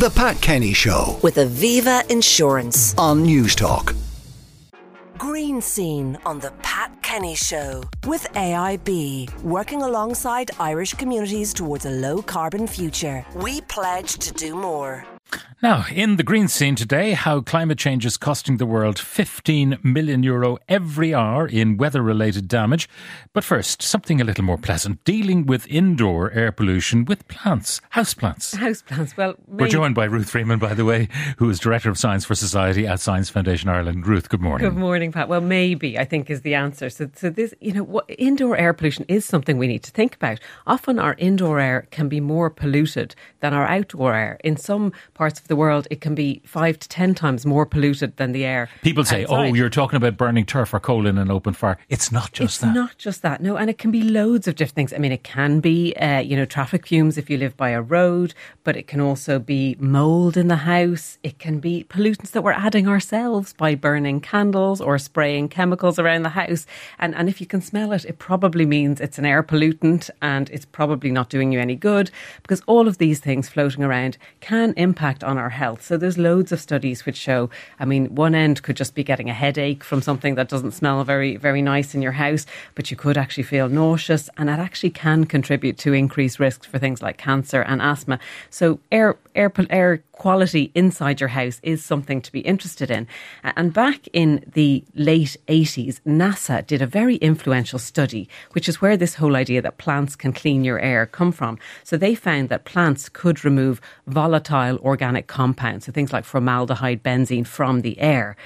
The Pat Kenny Show with Aviva Insurance. on Newstalk. Green Scene on the Pat Kenny Show with AIB, working alongside Irish communities towards a low carbon future. We pledge to do more. Now, in the green scene today, how climate change is costing the world 15 million euro every hour in weather related damage. But first, something a little more pleasant dealing with indoor air pollution with plants, houseplants. Houseplants. Well, We're joined by Ruth Freeman, by the way, who is Director of Science for Society at Science Foundation Ireland. Ruth, good morning. Good morning, Pat. Well, maybe I think is the answer. So, so this, you know, what, indoor air pollution is something we need to think about. Often, our indoor air can be more polluted than our outdoor air. In some parts of the world, it can be five to ten times more polluted than the air. People say, oh, you're talking about burning turf or coal in an open fire. It's not just that. it's that. not just that, no, and it can be loads of different things. I mean, it can be, uh, you know, traffic fumes if you live by a road, but it can also be mold in the house. It can be pollutants that we're adding ourselves by burning candles or spraying chemicals around the house. And and if you can smell it, it probably means it's an air pollutant, and it's probably not doing you any good because all of these things floating around can impact on our health. So there's loads of studies which show. I mean, one end could just be getting a headache from something that doesn't smell very very nice in your house, but you could actually feel nauseous, and it actually can contribute to increased risks for things like cancer and asthma. So air air air quality inside your house is something to be interested in. And back in the late 80s, NASA did a very influential study, which is where this whole idea that plants can clean your air come from. So they found that plants could remove volatile organic compounds, so things like formaldehyde, benzene from the air.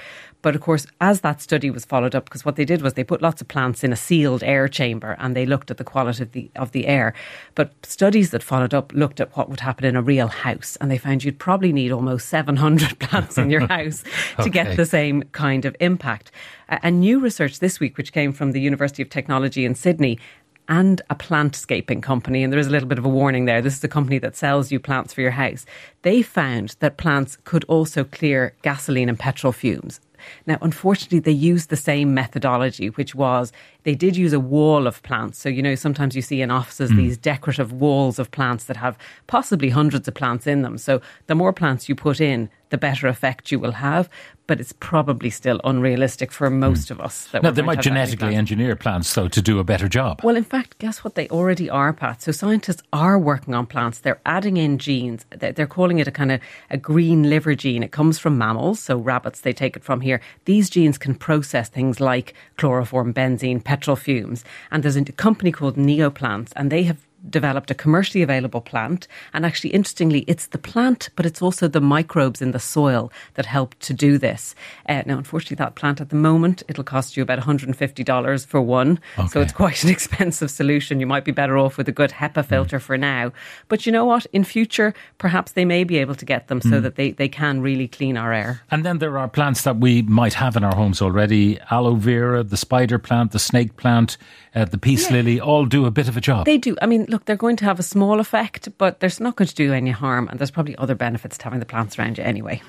But of course, as that study was followed up, because what they did was they put lots of plants in a sealed air chamber and they looked at the quality of the, of the air. But studies that followed up looked at what would happen in a real house and they found you'd probably need almost 700 plants in your house to Okay. get the same kind of impact. A, a new research this week, which came from the University of Technology in Sydney, and a plantscaping company, and there is a little bit of a warning there. This is a company that sells you plants for your house. They found that plants could also clear gasoline and petrol fumes. Now, unfortunately, they used the same methodology, which was they did use a wall of plants. So, you know, sometimes you see in offices hmm. these decorative walls of plants that have possibly hundreds of plants in them. So, the more plants you put in, the better effect you will have. But it's probably still unrealistic for most of us. That Now, they might to have that many genetically engineer plants, though, to do a better job. Well, in fact, guess what? They already are, Pat. So scientists are working on plants. They're adding in genes. They're they're calling it a kind of a green liver gene. It comes from mammals, so rabbits. They take it from here. These genes can process things like chloroform, benzene, petrol fumes. And there's a company called Neoplants, and they have developed a commercially available plant. And actually, interestingly, it's the plant, but it's also the microbes in the soil that help to do this. Uh, now, unfortunately, that plant at the moment, it'll cost you about $150 for one. So it's quite an expensive solution. You might be better off with a good HEPA filter for now. But you know what? In future, perhaps they may be able to get them so that they, they can really clean our air. And then there are plants that we might have in our homes already aloe vera, the spider plant, the snake plant, uh, the peace lily all do a bit of a job. They do. I mean, look, they're going to have a small effect, but there's not going to do any harm. And there's probably other benefits to having the plants around you anyway.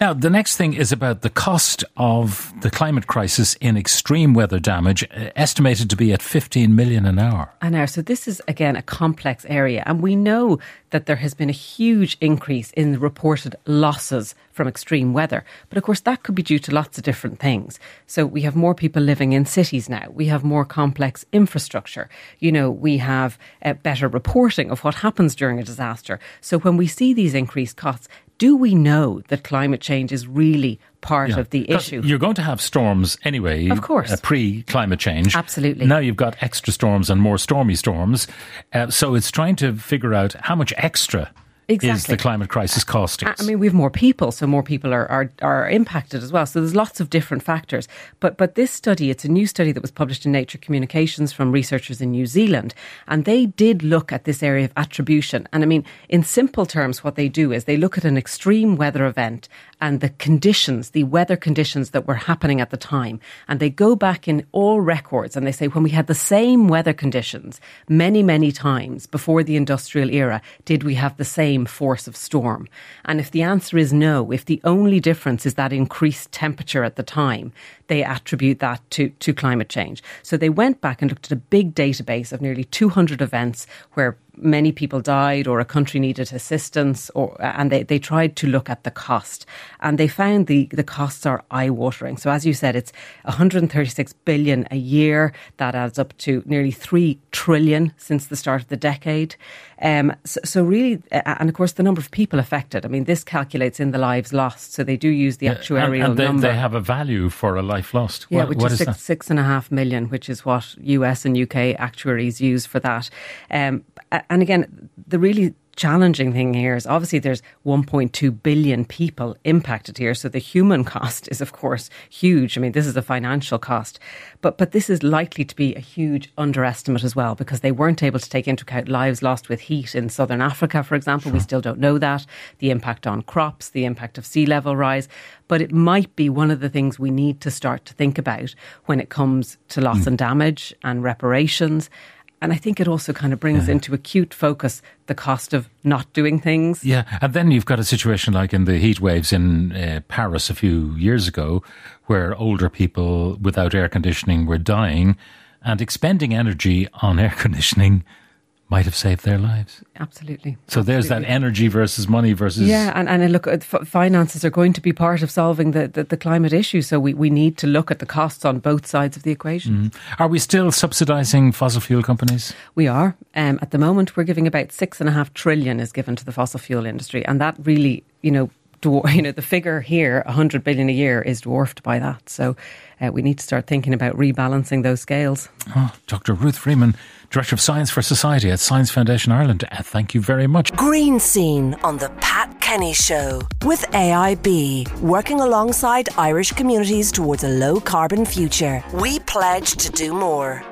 Now, the next thing is about the cost of the climate crisis in extreme weather damage, uh, estimated to be at 15 million an hour. I know. So this is again a complex area, and we know that there has been a huge increase in the reported losses from extreme weather. But of course, that could be due to lots of different things. So we have more people living in cities now. We have more complex infrastructure. You know, we have uh, better reporting of what happens during a disaster. So when we see these increased costs, do we know that climate change is really part Yeah. of the issue? You're going to have storms anyway. Of course. Uh, Pre climate change. Absolutely. Now you've got extra storms and more stormy storms. Uh, so it's trying to figure out how much extra is the climate crisis costing us. I mean, we have more people, so more people are, are, are impacted as well. So there's lots of different factors. But but this study, it's a new study that was published in Nature Communications from researchers in New Zealand, and they did look at this area of attribution. And I mean, in simple terms, what they do is they look at an extreme weather event and the conditions, the weather conditions that were happening at the time, and they go back in all records and they say when we had the same weather conditions many many times before the industrial era, did we have the same force of storm? And if the answer is no, if the only difference is that increased temperature at the time, they attribute that to, to climate change. So they went back and looked at a big database of nearly 200 events where many people died or a country needed assistance, or and they, they tried to look at the cost, and they found the the costs are eye watering. So as you said, it's 136 billion a year. That adds up to nearly three trillion since the start of the decade. Um, so, so, really, and of course, the number of people affected. I mean, this calculates in the lives lost, so they do use the actuarial and, and they, number. They have a value for a life lost. Yeah, what, which what is, is six, six and a half million, which is what US and UK actuaries use for that. Um, and again, the really challenging thing here is obviously there's 1.2 billion people impacted here. So the human cost is, of course, huge. I mean, this is a financial cost, but, but this is likely to be a huge underestimate as well because they weren't able to take into account lives lost with heat in southern Africa, for example. Sure. We still don't know that. The impact on crops, the impact of sea level rise. But it might be one of the things we need to start to think about when it comes to loss mm. and damage and reparations and I think it also kind of brings yeah. into acute focus the cost of not doing things. Yeah. And then you've got a situation like in the heat waves in uh, Paris a few years ago, where older people without air conditioning were dying and expending energy on air conditioning might have saved their lives. Absolutely. So Absolutely. there's that energy versus money versus. Yeah, and, and look, finances are going to be part of solving the, the, the, climate issue. So we, we need to look at the costs on both sides of the equation. Mm. Are we still subsidising fossil fuel companies? We are. Um, at the moment, we're giving about six and a half trillion is given to the fossil fuel industry. And that really, you know, dwar- you know, the figure here, 100 billion a year, is dwarfed by that. So uh, we need to start thinking about rebalancing those scales. Oh, Dr. Ruth Freeman, Director of Science for Society at Science Foundation Ireland. Uh, thank you very much. Green Scene on the Pat Kenny Show with AIB, working alongside Irish communities towards a low carbon future. We pledge to do more.